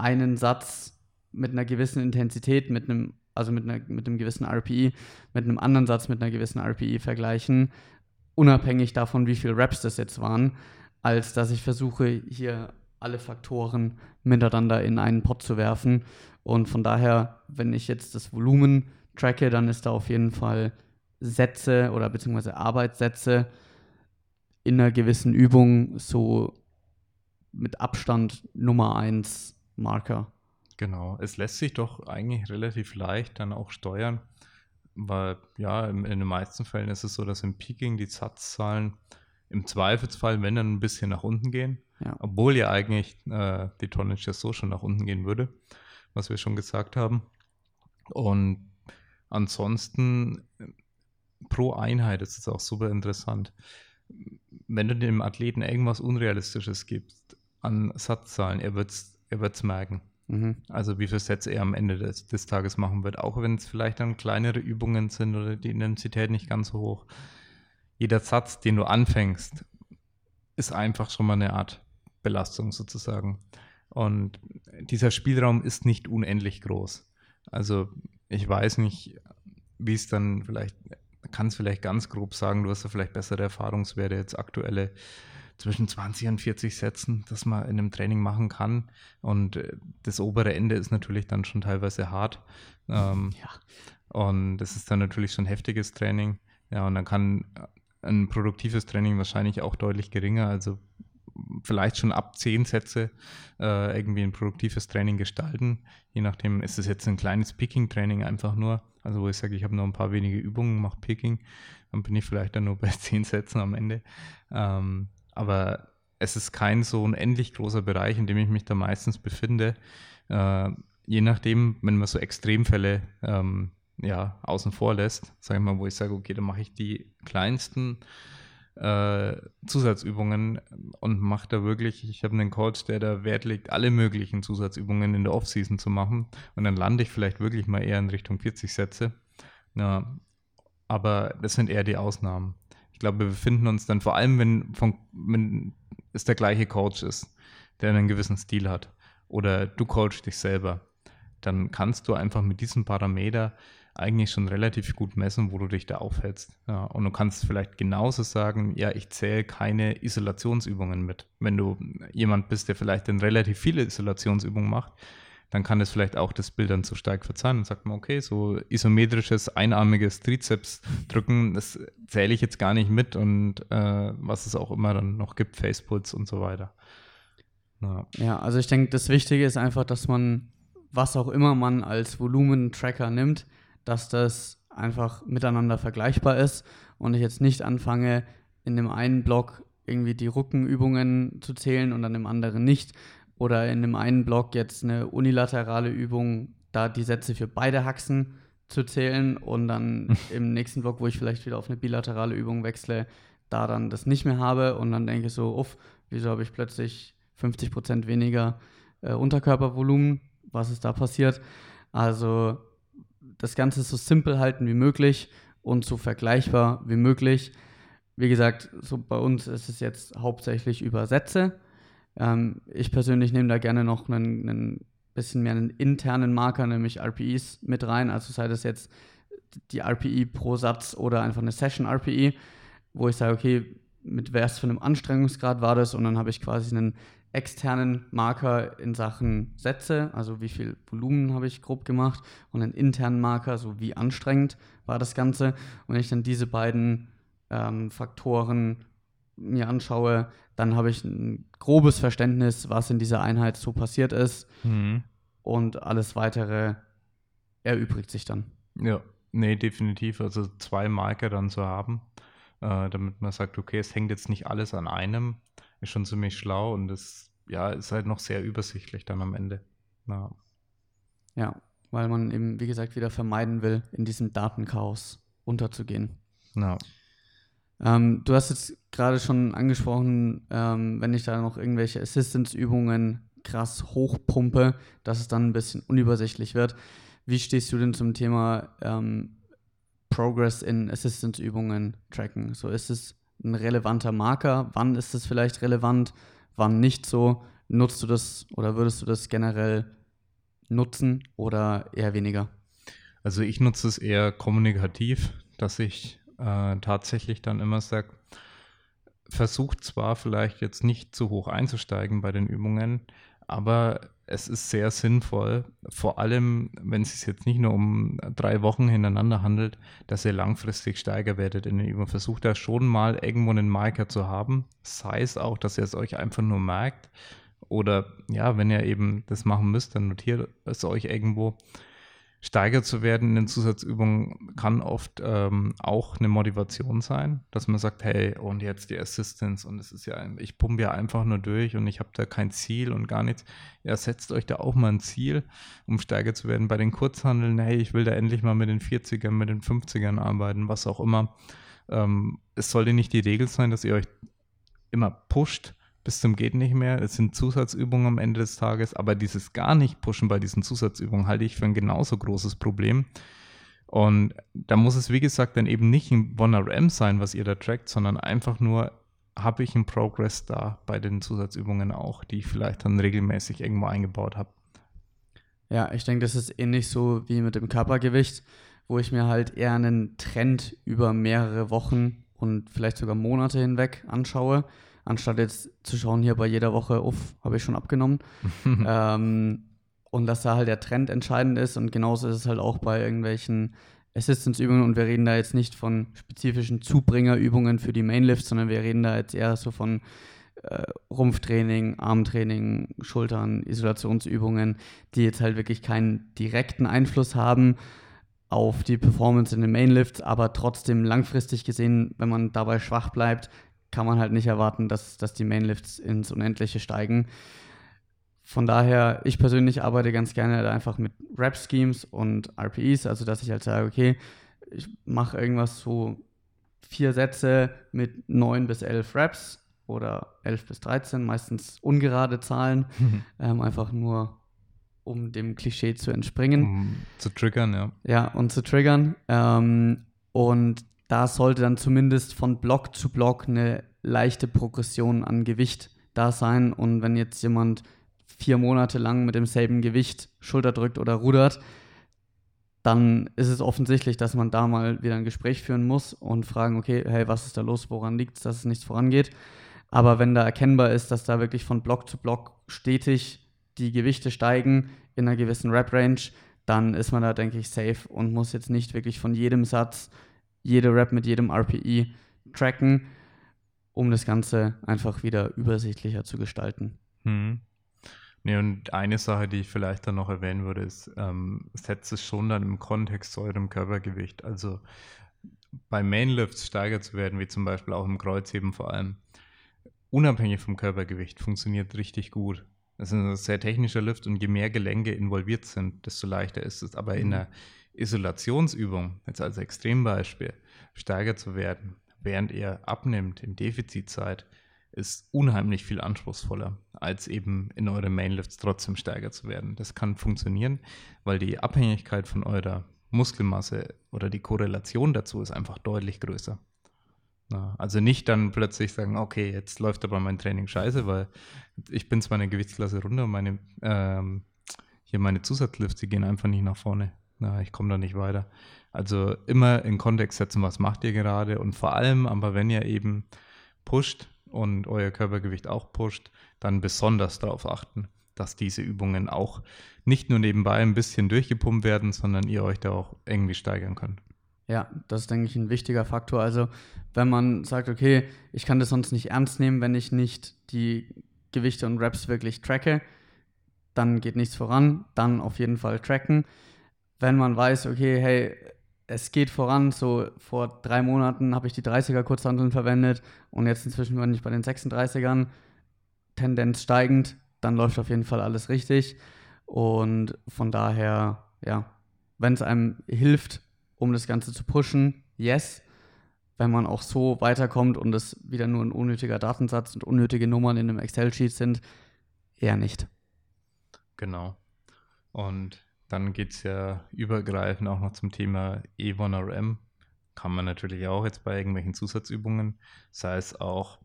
einen Satz mit einer gewissen Intensität, mit einem, also mit, einer, mit einem gewissen RPI, mit einem anderen Satz mit einer gewissen RPI vergleichen, unabhängig davon, wie viele Raps das jetzt waren, als dass ich versuche, hier alle Faktoren miteinander in einen Pot zu werfen. Und von daher, wenn ich jetzt das Volumen tracke, dann ist da auf jeden Fall Sätze oder beziehungsweise Arbeitssätze in einer gewissen Übung so mit Abstand Nummer 1 Marker. Genau, es lässt sich doch eigentlich relativ leicht dann auch steuern, weil ja, in, in den meisten Fällen ist es so, dass im Peaking die Satzzahlen im Zweifelsfall, wenn dann ein bisschen nach unten gehen, ja. obwohl ja eigentlich äh, die Tonnage ja so schon nach unten gehen würde, was wir schon gesagt haben. Und ansonsten pro Einheit ist es auch super interessant. Wenn du dem Athleten irgendwas Unrealistisches gibst an Satzzahlen, er wird es er wird's merken. Mhm. Also wie viele Sätze er am Ende des, des Tages machen wird, auch wenn es vielleicht dann kleinere Übungen sind oder die Intensität nicht ganz so hoch jeder Satz, den du anfängst, ist einfach schon mal eine Art Belastung sozusagen. Und dieser Spielraum ist nicht unendlich groß. Also ich weiß nicht, wie es dann vielleicht, kann es vielleicht ganz grob sagen, du hast ja vielleicht bessere Erfahrungswerte jetzt aktuelle zwischen 20 und 40 Sätzen, dass man in einem Training machen kann. Und äh, das obere Ende ist natürlich dann schon teilweise hart. Ähm, ja. Und das ist dann natürlich schon heftiges Training. Ja, und dann kann ein produktives Training wahrscheinlich auch deutlich geringer. Also vielleicht schon ab zehn Sätze äh, irgendwie ein produktives Training gestalten. Je nachdem, ist es jetzt ein kleines Picking-Training einfach nur. Also wo ich sage, ich habe noch ein paar wenige Übungen, mache Picking, dann bin ich vielleicht dann nur bei <laughs> zehn Sätzen am Ende. Ähm, aber es ist kein so unendlich großer Bereich, in dem ich mich da meistens befinde. Äh, je nachdem, wenn man so Extremfälle ähm, ja, außen vor lässt, sage ich mal, wo ich sage, okay, dann mache ich die kleinsten äh, Zusatzübungen und mache da wirklich, ich habe einen Coach, der da Wert legt, alle möglichen Zusatzübungen in der Offseason zu machen und dann lande ich vielleicht wirklich mal eher in Richtung 40 Sätze. Ja, aber das sind eher die Ausnahmen. Ich glaube, wir befinden uns dann vor allem, wenn, von, wenn es der gleiche Coach ist, der einen gewissen Stil hat oder du coachst dich selber, dann kannst du einfach mit diesem Parameter eigentlich schon relativ gut messen, wo du dich da aufhältst. Ja, und du kannst vielleicht genauso sagen, ja, ich zähle keine Isolationsübungen mit. Wenn du jemand bist, der vielleicht dann relativ viele Isolationsübungen macht, dann kann es vielleicht auch das Bild dann zu stark verzeihen. und sagt man, okay, so isometrisches, einarmiges Trizeps drücken, das zähle ich jetzt gar nicht mit und äh, was es auch immer dann noch gibt, Facepuls und so weiter. Ja, ja also ich denke, das Wichtige ist einfach, dass man, was auch immer man als Volumen-Tracker nimmt, dass das einfach miteinander vergleichbar ist und ich jetzt nicht anfange, in dem einen Block irgendwie die Rückenübungen zu zählen und dann im anderen nicht. Oder in dem einen Block jetzt eine unilaterale Übung, da die Sätze für beide Haxen zu zählen und dann <laughs> im nächsten Block, wo ich vielleicht wieder auf eine bilaterale Übung wechsle, da dann das nicht mehr habe und dann denke ich so, uff, wieso habe ich plötzlich 50% weniger äh, Unterkörpervolumen? Was ist da passiert? Also das Ganze so simpel halten wie möglich und so vergleichbar wie möglich. Wie gesagt, so bei uns ist es jetzt hauptsächlich über Sätze. Ähm, ich persönlich nehme da gerne noch einen, einen bisschen mehr einen internen Marker, nämlich RPEs mit rein. Also sei das jetzt die RPE pro Satz oder einfach eine Session RPE, wo ich sage, okay, mit was für einem Anstrengungsgrad war das und dann habe ich quasi einen externen Marker in Sachen Sätze, also wie viel Volumen habe ich grob gemacht und einen internen Marker, so wie anstrengend war das Ganze. Und wenn ich dann diese beiden ähm, Faktoren mir anschaue, dann habe ich ein grobes Verständnis, was in dieser Einheit so passiert ist mhm. und alles weitere erübrigt sich dann. Ja, nee, definitiv. Also zwei Marker dann zu haben, äh, damit man sagt, okay, es hängt jetzt nicht alles an einem, ist schon ziemlich schlau und das ja, ist halt noch sehr übersichtlich dann am Ende. Ja. ja, weil man eben, wie gesagt, wieder vermeiden will, in diesem Datenchaos unterzugehen. Ja. Ähm, du hast jetzt gerade schon angesprochen, ähm, wenn ich da noch irgendwelche Assistance-Übungen krass hochpumpe, dass es dann ein bisschen unübersichtlich wird. Wie stehst du denn zum Thema ähm, Progress in Assistance-Übungen tracken? So ist es ein relevanter Marker? Wann ist es vielleicht relevant? Wann nicht so? Nutzt du das oder würdest du das generell nutzen oder eher weniger? Also ich nutze es eher kommunikativ, dass ich äh, tatsächlich dann immer sage, versucht zwar vielleicht jetzt nicht zu hoch einzusteigen bei den Übungen, aber es ist sehr sinnvoll, vor allem wenn es sich jetzt nicht nur um drei Wochen hintereinander handelt, dass ihr langfristig steiger werdet in den Übungen. Versucht da schon mal irgendwo einen Marker zu haben, sei es auch, dass ihr es euch einfach nur merkt oder ja, wenn ihr eben das machen müsst, dann notiert es euch irgendwo steigert zu werden in den Zusatzübungen kann oft ähm, auch eine Motivation sein, dass man sagt, hey, und jetzt die Assistance und es ist ja, ich pumpe ja einfach nur durch und ich habe da kein Ziel und gar nichts. Ja, setzt euch da auch mal ein Ziel, um steiger zu werden. Bei den Kurzhandeln, hey, ich will da endlich mal mit den 40ern, mit den 50ern arbeiten, was auch immer. Ähm, es sollte nicht die Regel sein, dass ihr euch immer pusht, bis zum geht nicht mehr. Es sind Zusatzübungen am Ende des Tages, aber dieses gar nicht pushen bei diesen Zusatzübungen halte ich für ein genauso großes Problem. Und da muss es, wie gesagt, dann eben nicht ein 1RM sein, was ihr da trackt, sondern einfach nur, habe ich einen Progress da bei den Zusatzübungen auch, die ich vielleicht dann regelmäßig irgendwo eingebaut habe. Ja, ich denke, das ist ähnlich so wie mit dem Körpergewicht, wo ich mir halt eher einen Trend über mehrere Wochen und vielleicht sogar Monate hinweg anschaue anstatt jetzt zu schauen, hier bei jeder Woche, uff, habe ich schon abgenommen. <laughs> ähm, und dass da halt der Trend entscheidend ist und genauso ist es halt auch bei irgendwelchen Assistance-Übungen und wir reden da jetzt nicht von spezifischen Zubringerübungen für die Mainlifts, sondern wir reden da jetzt eher so von äh, Rumpftraining, Armtraining, Schultern, Isolationsübungen, die jetzt halt wirklich keinen direkten Einfluss haben auf die Performance in den Mainlifts, aber trotzdem langfristig gesehen, wenn man dabei schwach bleibt, kann man halt nicht erwarten, dass, dass die Mainlifts ins Unendliche steigen. Von daher, ich persönlich arbeite ganz gerne einfach mit Rap-Schemes und RPEs, also dass ich halt sage, okay, ich mache irgendwas so vier Sätze mit neun bis elf Raps oder elf bis 13, meistens ungerade Zahlen, mhm. <laughs> ähm, einfach nur um dem Klischee zu entspringen. Um zu triggern, ja. Ja, und zu triggern. Ähm, und da sollte dann zumindest von Block zu Block eine leichte Progression an Gewicht da sein. Und wenn jetzt jemand vier Monate lang mit demselben Gewicht Schulter drückt oder rudert, dann ist es offensichtlich, dass man da mal wieder ein Gespräch führen muss und fragen, okay, hey, was ist da los, woran liegt es, dass es nichts vorangeht. Aber wenn da erkennbar ist, dass da wirklich von Block zu Block stetig die Gewichte steigen in einer gewissen Rap-Range, dann ist man da, denke ich, safe und muss jetzt nicht wirklich von jedem Satz jede Rap mit jedem RPI tracken, um das Ganze einfach wieder übersichtlicher zu gestalten. Hm. Nee, und eine Sache, die ich vielleicht dann noch erwähnen würde, ist, ähm, setzt es schon dann im Kontext zu eurem Körpergewicht. Also bei Mainlifts steiger zu werden, wie zum Beispiel auch im Kreuzheben vor allem, unabhängig vom Körpergewicht, funktioniert richtig gut. Das ist ein sehr technischer Lift und je mehr Gelenke involviert sind, desto leichter ist es. Aber in mhm. Isolationsübung, jetzt als Extrembeispiel, steiger zu werden, während ihr abnimmt, im Defizit seid, ist unheimlich viel anspruchsvoller, als eben in euren Mainlifts trotzdem stärker zu werden. Das kann funktionieren, weil die Abhängigkeit von eurer Muskelmasse oder die Korrelation dazu ist einfach deutlich größer. Also nicht dann plötzlich sagen, okay, jetzt läuft aber mein Training scheiße, weil ich bin zwar eine Gewichtsklasse runter und meine, ähm, hier meine Zusatzlifts, die gehen einfach nicht nach vorne. Na, ich komme da nicht weiter. Also immer in Kontext setzen, was macht ihr gerade und vor allem, aber wenn ihr eben pusht und euer Körpergewicht auch pusht, dann besonders darauf achten, dass diese Übungen auch nicht nur nebenbei ein bisschen durchgepumpt werden, sondern ihr euch da auch irgendwie steigern könnt. Ja, das ist, denke ich, ein wichtiger Faktor. Also, wenn man sagt, okay, ich kann das sonst nicht ernst nehmen, wenn ich nicht die Gewichte und Reps wirklich tracke, dann geht nichts voran. Dann auf jeden Fall tracken. Wenn man weiß, okay, hey, es geht voran, so vor drei Monaten habe ich die 30er Kurzhandeln verwendet und jetzt inzwischen bin ich bei den 36ern, Tendenz steigend, dann läuft auf jeden Fall alles richtig. Und von daher, ja, wenn es einem hilft, um das Ganze zu pushen, yes. Wenn man auch so weiterkommt und es wieder nur ein unnötiger Datensatz und unnötige Nummern in einem Excel-Sheet sind, eher nicht. Genau. Und dann geht es ja übergreifend auch noch zum Thema E1RM. Kann man natürlich auch jetzt bei irgendwelchen Zusatzübungen, sei es auch,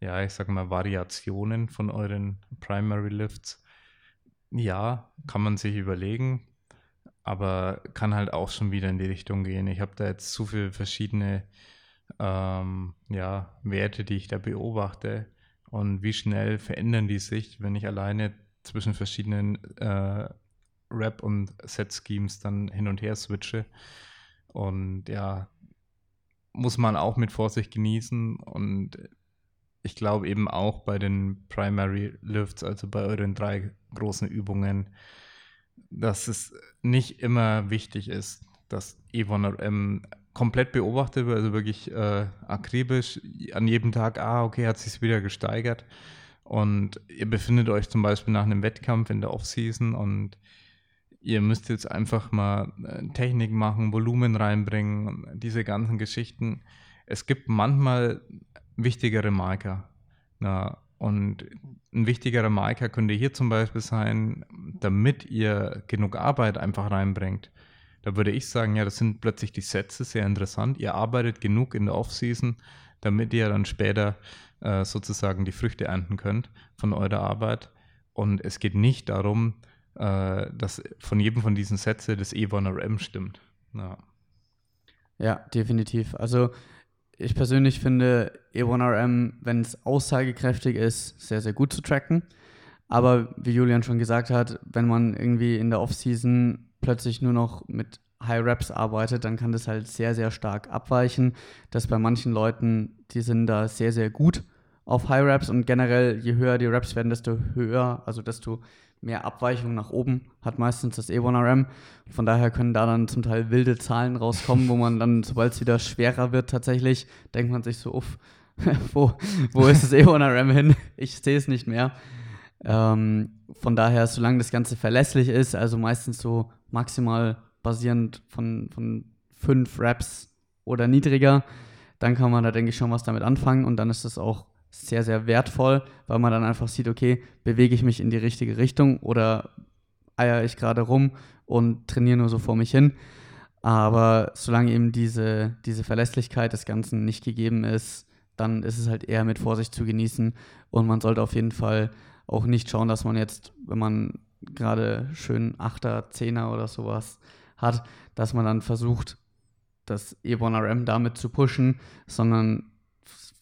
ja, ich sag mal, Variationen von euren Primary Lifts. Ja, kann man sich überlegen, aber kann halt auch schon wieder in die Richtung gehen. Ich habe da jetzt zu viele verschiedene ähm, ja, Werte, die ich da beobachte und wie schnell verändern die sich, wenn ich alleine zwischen verschiedenen äh, Rap- und Set-Schemes dann hin und her switche. Und ja, muss man auch mit Vorsicht genießen. Und ich glaube eben auch bei den Primary Lifts, also bei euren drei großen Übungen, dass es nicht immer wichtig ist, dass E1RM komplett beobachtet wird, also wirklich äh, akribisch an jedem Tag, ah, okay, hat sich wieder gesteigert. Und ihr befindet euch zum Beispiel nach einem Wettkampf in der Offseason und ihr müsst jetzt einfach mal äh, Technik machen, Volumen reinbringen, diese ganzen Geschichten. Es gibt manchmal wichtigere Marker. Na, und ein wichtigerer Marker könnte hier zum Beispiel sein, damit ihr genug Arbeit einfach reinbringt. Da würde ich sagen, ja, das sind plötzlich die Sätze sehr interessant. Ihr arbeitet genug in der Offseason, damit ihr dann später äh, sozusagen die Früchte ernten könnt von eurer Arbeit. Und es geht nicht darum, äh, dass von jedem von diesen Sätzen das E1RM stimmt. Ja. ja, definitiv. Also ich persönlich finde E1RM, wenn es aussagekräftig ist, sehr, sehr gut zu tracken. Aber wie Julian schon gesagt hat, wenn man irgendwie in der Offseason plötzlich nur noch mit High Reps arbeitet, dann kann das halt sehr, sehr stark abweichen. Dass bei manchen Leuten, die sind da sehr, sehr gut auf High Reps und generell, je höher die Reps werden, desto höher, also desto mehr Abweichung nach oben hat meistens das E1RM. Von daher können da dann zum Teil wilde Zahlen rauskommen, wo man dann, sobald es wieder schwerer wird tatsächlich, denkt man sich so, uff, <laughs> wo, wo ist das E1RM hin? Ich sehe es nicht mehr. Ähm, von daher, solange das Ganze verlässlich ist, also meistens so maximal basierend von, von fünf Raps oder niedriger, dann kann man da, denke ich, schon was damit anfangen und dann ist das auch sehr, sehr wertvoll, weil man dann einfach sieht, okay, bewege ich mich in die richtige Richtung oder eier ich gerade rum und trainiere nur so vor mich hin. Aber solange eben diese, diese Verlässlichkeit des Ganzen nicht gegeben ist, dann ist es halt eher mit Vorsicht zu genießen und man sollte auf jeden Fall auch nicht schauen, dass man jetzt, wenn man gerade schön Achter, Zehner oder sowas hat, dass man dann versucht, das E1RM damit zu pushen, sondern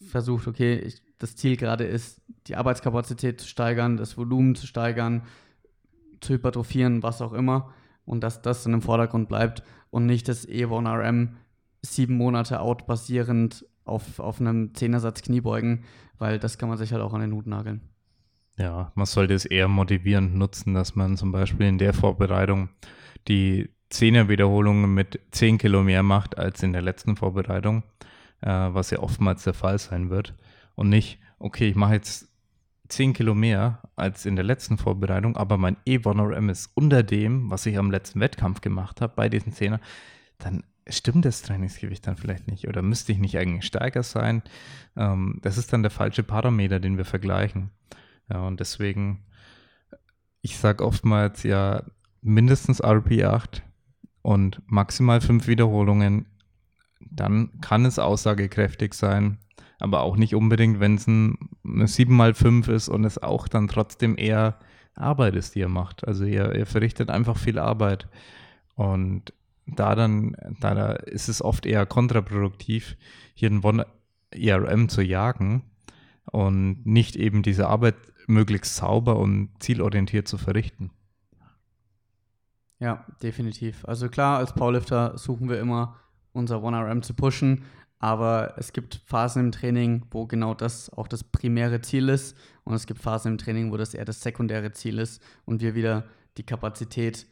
versucht, okay, ich das Ziel gerade ist, die Arbeitskapazität zu steigern, das Volumen zu steigern, zu hypertrophieren, was auch immer. Und dass das dann im Vordergrund bleibt und nicht das E1RM sieben Monate out basierend auf, auf einem Zehnersatz Kniebeugen, weil das kann man sich halt auch an den Hut nageln. Ja, man sollte es eher motivierend nutzen, dass man zum Beispiel in der Vorbereitung die Zehner-Wiederholungen mit 10 Kilo mehr macht als in der letzten Vorbereitung, äh, was ja oftmals der Fall sein wird und nicht, okay, ich mache jetzt 10 Kilo mehr als in der letzten Vorbereitung, aber mein E1RM ist unter dem, was ich am letzten Wettkampf gemacht habe, bei diesen 10er, dann stimmt das Trainingsgewicht dann vielleicht nicht oder müsste ich nicht eigentlich stärker sein? Ähm, das ist dann der falsche Parameter, den wir vergleichen. Ja, und deswegen, ich sage oftmals ja mindestens RP8 und maximal fünf Wiederholungen, dann kann es aussagekräftig sein, aber auch nicht unbedingt, wenn es ein 7x5 ist und es auch dann trotzdem eher Arbeit ist, die ihr macht. Also ihr, ihr verrichtet einfach viel Arbeit. Und da dann, da ist es oft eher kontraproduktiv, hier ein One ERM zu jagen und nicht eben diese Arbeit möglichst sauber und zielorientiert zu verrichten. Ja, definitiv. Also klar, als Powerlifter suchen wir immer unser 1RM zu pushen, aber es gibt Phasen im Training, wo genau das auch das primäre Ziel ist und es gibt Phasen im Training, wo das eher das sekundäre Ziel ist und wir wieder die Kapazität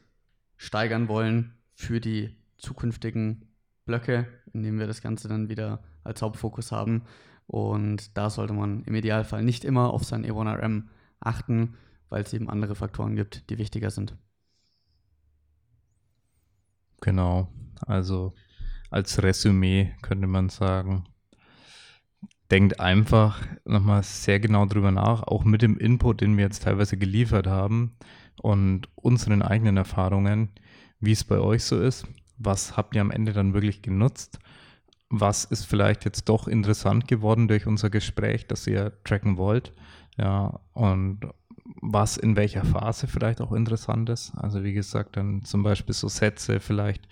steigern wollen für die zukünftigen Blöcke, indem wir das Ganze dann wieder als Hauptfokus haben. Und da sollte man im Idealfall nicht immer auf sein E1RM achten, weil es eben andere Faktoren gibt, die wichtiger sind. Genau, also als Resümee könnte man sagen, denkt einfach nochmal sehr genau drüber nach, auch mit dem Input, den wir jetzt teilweise geliefert haben und unseren eigenen Erfahrungen, wie es bei euch so ist. Was habt ihr am Ende dann wirklich genutzt? Was ist vielleicht jetzt doch interessant geworden durch unser Gespräch, dass ihr tracken wollt? Ja, und was in welcher Phase vielleicht auch interessant ist. Also wie gesagt, dann zum Beispiel so Sätze vielleicht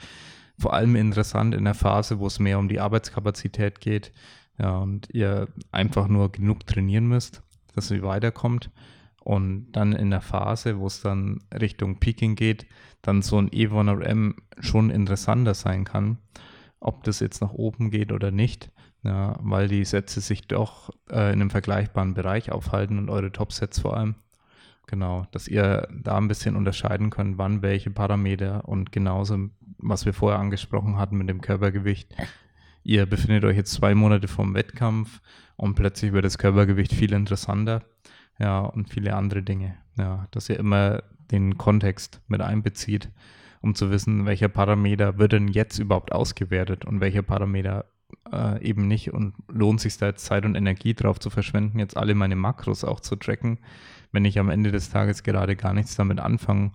vor allem interessant in der Phase, wo es mehr um die Arbeitskapazität geht. Ja, und ihr einfach nur genug trainieren müsst, dass ihr weiterkommt. Und dann in der Phase, wo es dann Richtung Peaking geht, dann so ein E1RM schon interessanter sein kann, ob das jetzt nach oben geht oder nicht, ja, weil die Sätze sich doch äh, in einem vergleichbaren Bereich aufhalten und eure Top-Sets vor allem. Genau, dass ihr da ein bisschen unterscheiden könnt, wann welche Parameter und genauso, was wir vorher angesprochen hatten mit dem Körpergewicht. Ihr befindet euch jetzt zwei Monate vom Wettkampf und plötzlich wird das Körpergewicht viel interessanter. Ja, und viele andere Dinge. Ja, dass ihr immer den Kontext mit einbezieht, um zu wissen, welcher Parameter wird denn jetzt überhaupt ausgewertet und welcher Parameter äh, eben nicht und lohnt sich da jetzt Zeit und Energie drauf zu verschwenden, jetzt alle meine Makros auch zu tracken, wenn ich am Ende des Tages gerade gar nichts damit anfangen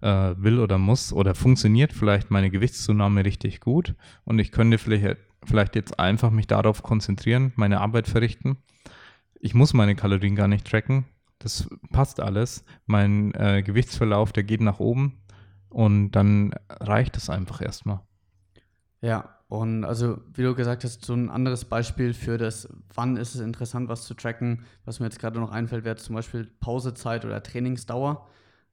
äh, will oder muss oder funktioniert vielleicht meine Gewichtszunahme richtig gut und ich könnte vielleicht, vielleicht jetzt einfach mich darauf konzentrieren, meine Arbeit verrichten. Ich muss meine Kalorien gar nicht tracken. Das passt alles. Mein äh, Gewichtsverlauf, der geht nach oben und dann reicht es einfach erstmal. Ja, und also, wie du gesagt hast, so ein anderes Beispiel für das, wann ist es interessant, was zu tracken, was mir jetzt gerade noch einfällt, wäre zum Beispiel Pausezeit oder Trainingsdauer.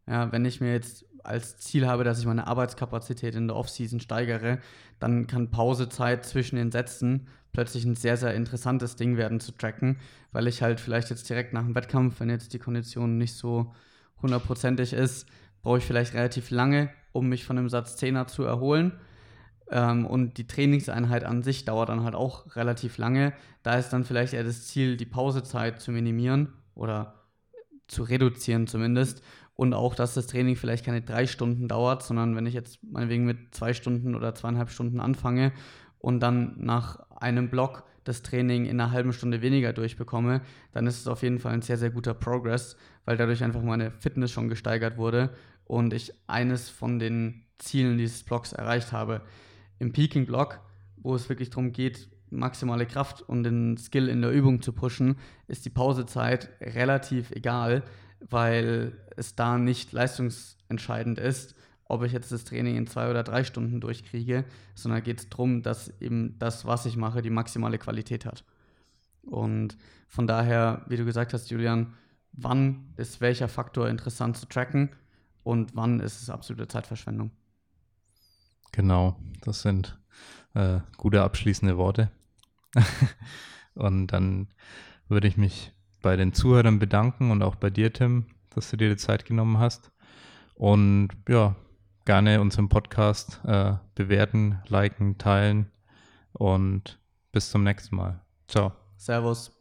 Ja, wenn ich mir jetzt als Ziel habe, dass ich meine Arbeitskapazität in der Offseason steigere, dann kann Pausezeit zwischen den Sätzen plötzlich ein sehr, sehr interessantes Ding werden zu tracken, weil ich halt vielleicht jetzt direkt nach dem Wettkampf, wenn jetzt die Kondition nicht so hundertprozentig ist, brauche ich vielleicht relativ lange, um mich von dem Satz 10er zu erholen und die Trainingseinheit an sich dauert dann halt auch relativ lange. Da ist dann vielleicht eher das Ziel, die Pausezeit zu minimieren oder zu reduzieren zumindest. Und auch, dass das Training vielleicht keine drei Stunden dauert, sondern wenn ich jetzt meinetwegen mit zwei Stunden oder zweieinhalb Stunden anfange und dann nach einem Block das Training in einer halben Stunde weniger durchbekomme, dann ist es auf jeden Fall ein sehr, sehr guter Progress, weil dadurch einfach meine Fitness schon gesteigert wurde und ich eines von den Zielen dieses Blocks erreicht habe im Peaking-Block, wo es wirklich darum geht, maximale Kraft und den Skill in der Übung zu pushen, ist die Pausezeit relativ egal, weil es da nicht leistungsentscheidend ist, ob ich jetzt das Training in zwei oder drei Stunden durchkriege, sondern geht es darum, dass eben das, was ich mache, die maximale Qualität hat. Und von daher, wie du gesagt hast, Julian, wann ist welcher Faktor interessant zu tracken und wann ist es absolute Zeitverschwendung? Genau, das sind äh, gute abschließende Worte. <laughs> und dann würde ich mich bei den Zuhörern bedanken und auch bei dir, Tim, dass du dir die Zeit genommen hast. Und ja, gerne unseren Podcast äh, bewerten, liken, teilen und bis zum nächsten Mal. Ciao. Servus.